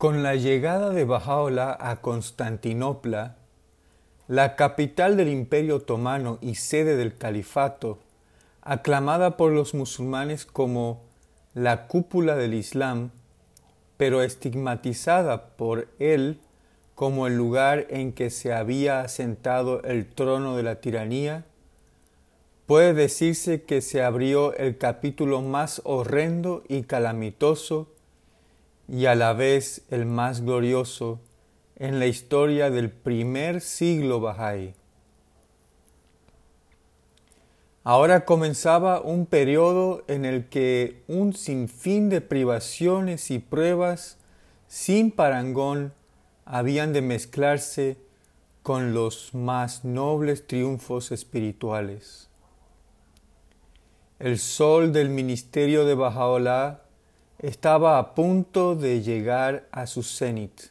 Con la llegada de Bahá'u'lláh a Constantinopla, la capital del Imperio Otomano y sede del Califato, aclamada por los musulmanes como la cúpula del Islam, pero estigmatizada por él como el lugar en que se había asentado el trono de la tiranía, puede decirse que se abrió el capítulo más horrendo y calamitoso y a la vez el más glorioso en la historia del primer siglo Bahá'í. Ahora comenzaba un periodo en el que un sinfín de privaciones y pruebas sin parangón habían de mezclarse con los más nobles triunfos espirituales. El sol del ministerio de Bajaola estaba a punto de llegar a su cenit.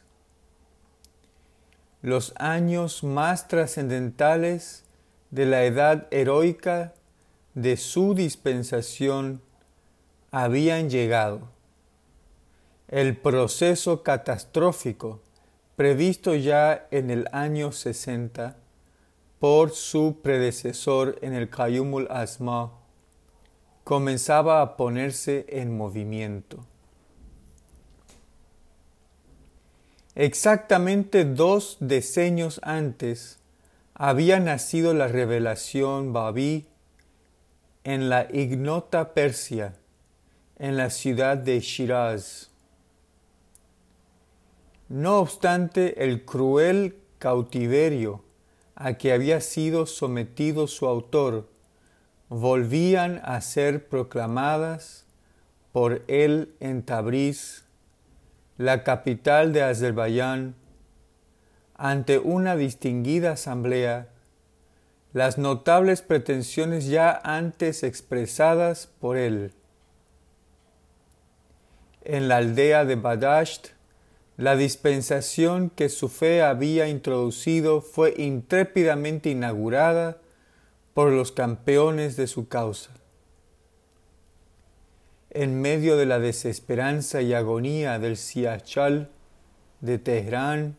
Los años más trascendentales de la edad heroica de su dispensación habían llegado. El proceso catastrófico previsto ya en el año 60 por su predecesor en el Qayyumul Asma comenzaba a ponerse en movimiento. Exactamente dos decenios antes había nacido la revelación Babí en la ignota Persia, en la ciudad de Shiraz. No obstante el cruel cautiverio a que había sido sometido su autor, volvían a ser proclamadas por él en Tabriz, la capital de Azerbaiyán, ante una distinguida asamblea las notables pretensiones ya antes expresadas por él. En la aldea de Badasht, la dispensación que su fe había introducido fue intrépidamente inaugurada por los campeones de su causa. En medio de la desesperanza y agonía del Siachal de Teherán,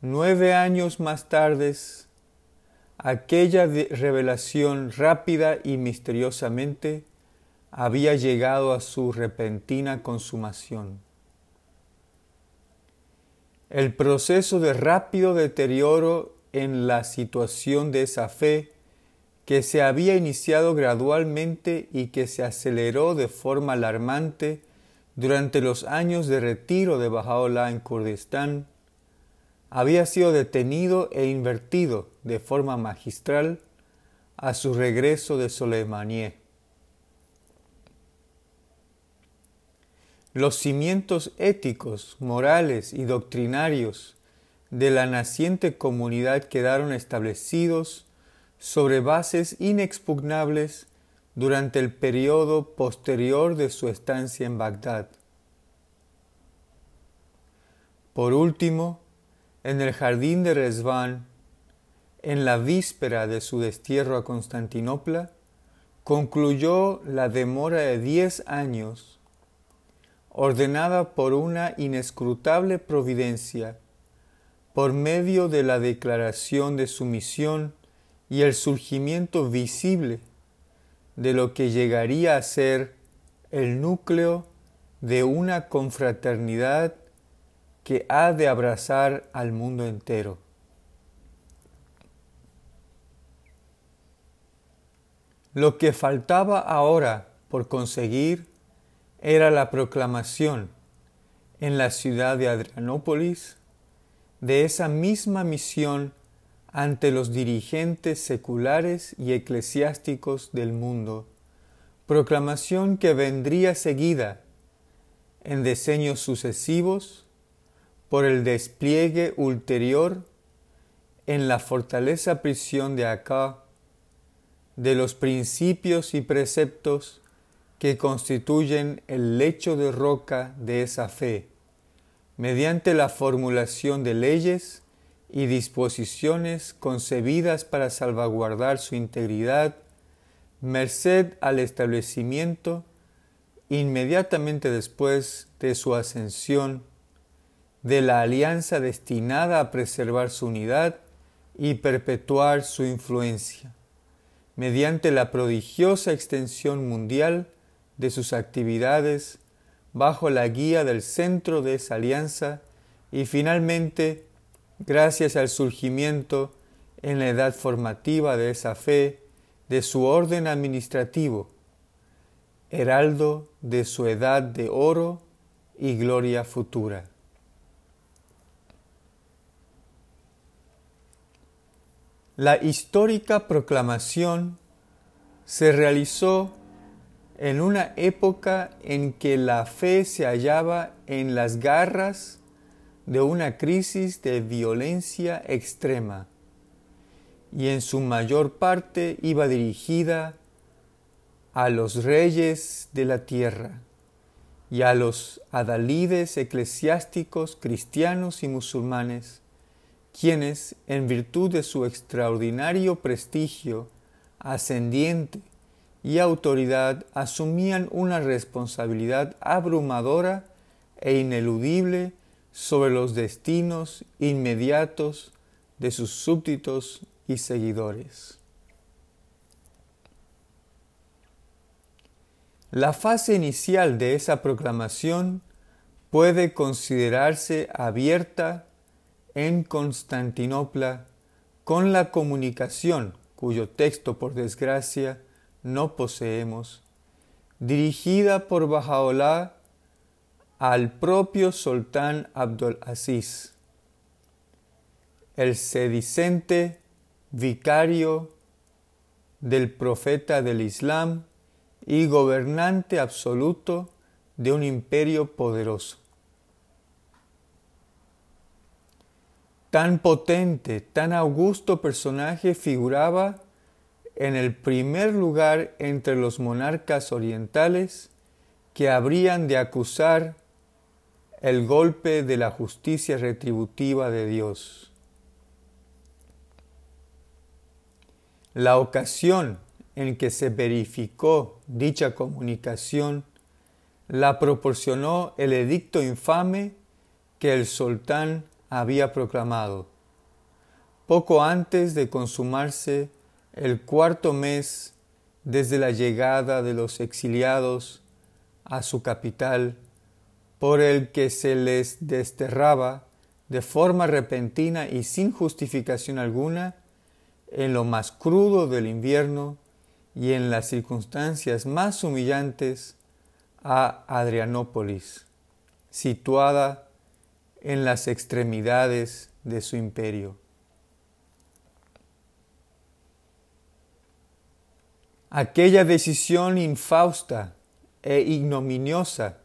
nueve años más tarde aquella revelación rápida y misteriosamente había llegado a su repentina consumación. El proceso de rápido deterioro en la situación de esa fe que se había iniciado gradualmente y que se aceleró de forma alarmante durante los años de retiro de Bajaola en Kurdistán, había sido detenido e invertido de forma magistral a su regreso de Soleimanié. Los cimientos éticos, morales y doctrinarios de la naciente comunidad quedaron establecidos sobre bases inexpugnables durante el periodo posterior de su estancia en Bagdad. Por último, en el jardín de Resván, en la víspera de su destierro a Constantinopla, concluyó la demora de diez años, ordenada por una inescrutable providencia, por medio de la declaración de su misión y el surgimiento visible de lo que llegaría a ser el núcleo de una confraternidad que ha de abrazar al mundo entero. Lo que faltaba ahora por conseguir era la proclamación en la ciudad de Adrianópolis de esa misma misión ante los dirigentes seculares y eclesiásticos del mundo, proclamación que vendría seguida en diseños sucesivos por el despliegue ulterior en la fortaleza prisión de acá de los principios y preceptos que constituyen el lecho de roca de esa fe, mediante la formulación de leyes y disposiciones concebidas para salvaguardar su integridad, merced al establecimiento inmediatamente después de su ascensión de la alianza destinada a preservar su unidad y perpetuar su influencia, mediante la prodigiosa extensión mundial de sus actividades bajo la guía del centro de esa alianza y finalmente, gracias al surgimiento en la edad formativa de esa fe, de su orden administrativo, heraldo de su edad de oro y gloria futura. La histórica proclamación se realizó en una época en que la fe se hallaba en las garras de una crisis de violencia extrema y en su mayor parte iba dirigida a los reyes de la tierra y a los adalides eclesiásticos cristianos y musulmanes, quienes, en virtud de su extraordinario prestigio ascendiente y autoridad, asumían una responsabilidad abrumadora e ineludible sobre los destinos inmediatos de sus súbditos y seguidores. La fase inicial de esa proclamación puede considerarse abierta en Constantinopla con la comunicación, cuyo texto por desgracia no poseemos, dirigida por Bajaola al propio sultán Abdul Aziz, el sedicente vicario del profeta del Islam y gobernante absoluto de un imperio poderoso. Tan potente, tan augusto personaje figuraba en el primer lugar entre los monarcas orientales que habrían de acusar el golpe de la justicia retributiva de Dios. La ocasión en que se verificó dicha comunicación la proporcionó el edicto infame que el sultán había proclamado. Poco antes de consumarse el cuarto mes desde la llegada de los exiliados a su capital, por el que se les desterraba de forma repentina y sin justificación alguna en lo más crudo del invierno y en las circunstancias más humillantes a Adrianópolis, situada en las extremidades de su imperio. Aquella decisión infausta e ignominiosa,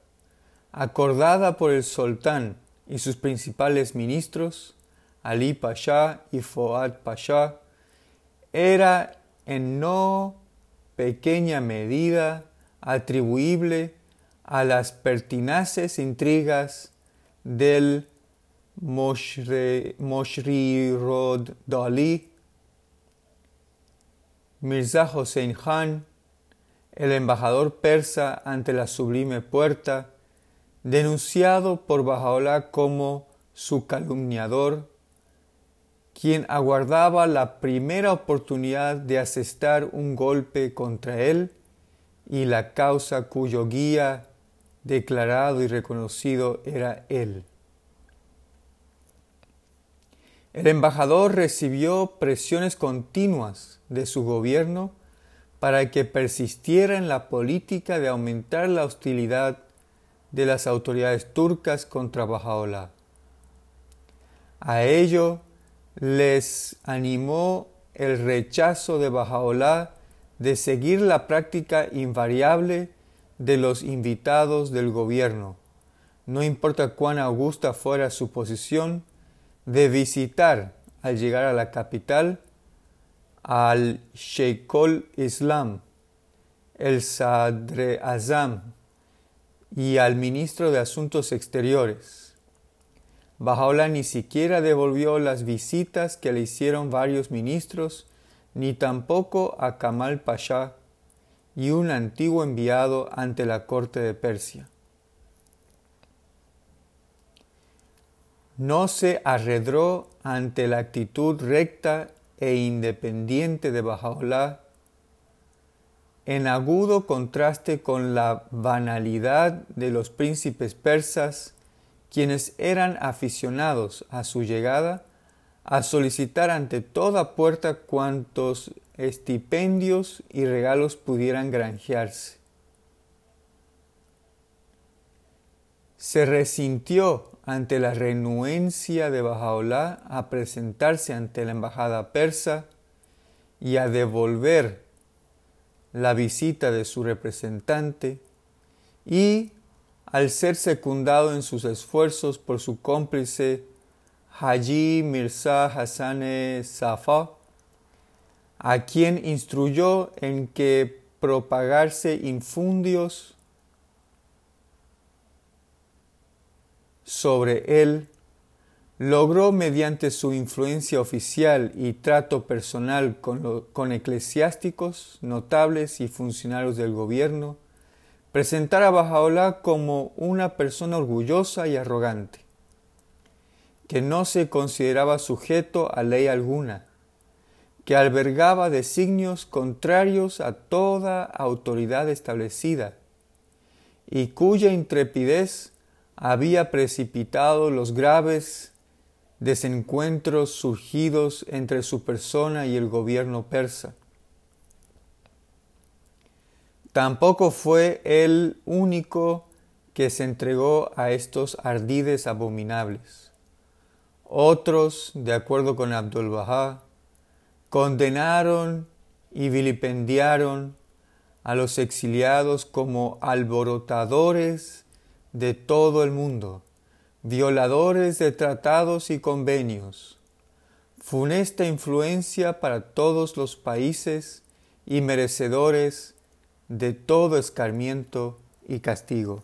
acordada por el sultán y sus principales ministros, Ali Pasha y Fuad Pasha, era en no pequeña medida atribuible a las pertinaces intrigas del Moshri Rod Dali, Mirza Hossein Khan, el embajador persa ante la sublime puerta, denunciado por Bajaola como su calumniador, quien aguardaba la primera oportunidad de asestar un golpe contra él y la causa cuyo guía declarado y reconocido era él. El embajador recibió presiones continuas de su gobierno para que persistiera en la política de aumentar la hostilidad de las autoridades turcas contra Bajaola. A ello les animó el rechazo de Bajaola de seguir la práctica invariable de los invitados del gobierno, no importa cuán augusta fuera su posición, de visitar al llegar a la capital al Sheikhul Islam, el Sadre Azam y al ministro de Asuntos Exteriores Bajaola ni siquiera devolvió las visitas que le hicieron varios ministros, ni tampoco a Kamal Pasha y un antiguo enviado ante la corte de Persia. no se arredró ante la actitud recta e independiente de Bajaola, en agudo contraste con la banalidad de los príncipes persas, quienes eran aficionados a su llegada a solicitar ante toda puerta cuantos estipendios y regalos pudieran granjearse. Se resintió ante la renuencia de Bajaolá a presentarse ante la embajada persa y a devolver la visita de su representante y, al ser secundado en sus esfuerzos por su cómplice Haji Mirza Hassan Safa, a quien instruyó en que propagarse infundios sobre él, logró mediante su influencia oficial y trato personal con, con, eclesiásticos, notables y funcionarios del gobierno, presentar a Bajaola como una persona orgullosa y arrogante, que no se consideraba sujeto a ley alguna, que albergaba designios contrarios a toda autoridad establecida, y cuya intrepidez había precipitado los graves desencuentros surgidos entre su persona y el gobierno persa. Tampoco fue el único que se entregó a estos ardides abominables. Otros, de acuerdo con Abdul Bahá, condenaron y vilipendiaron a los exiliados como alborotadores de todo el mundo, violadores de tratados y convenios, funesta influencia para todos los países y merecedores de todo escarmiento y castigo.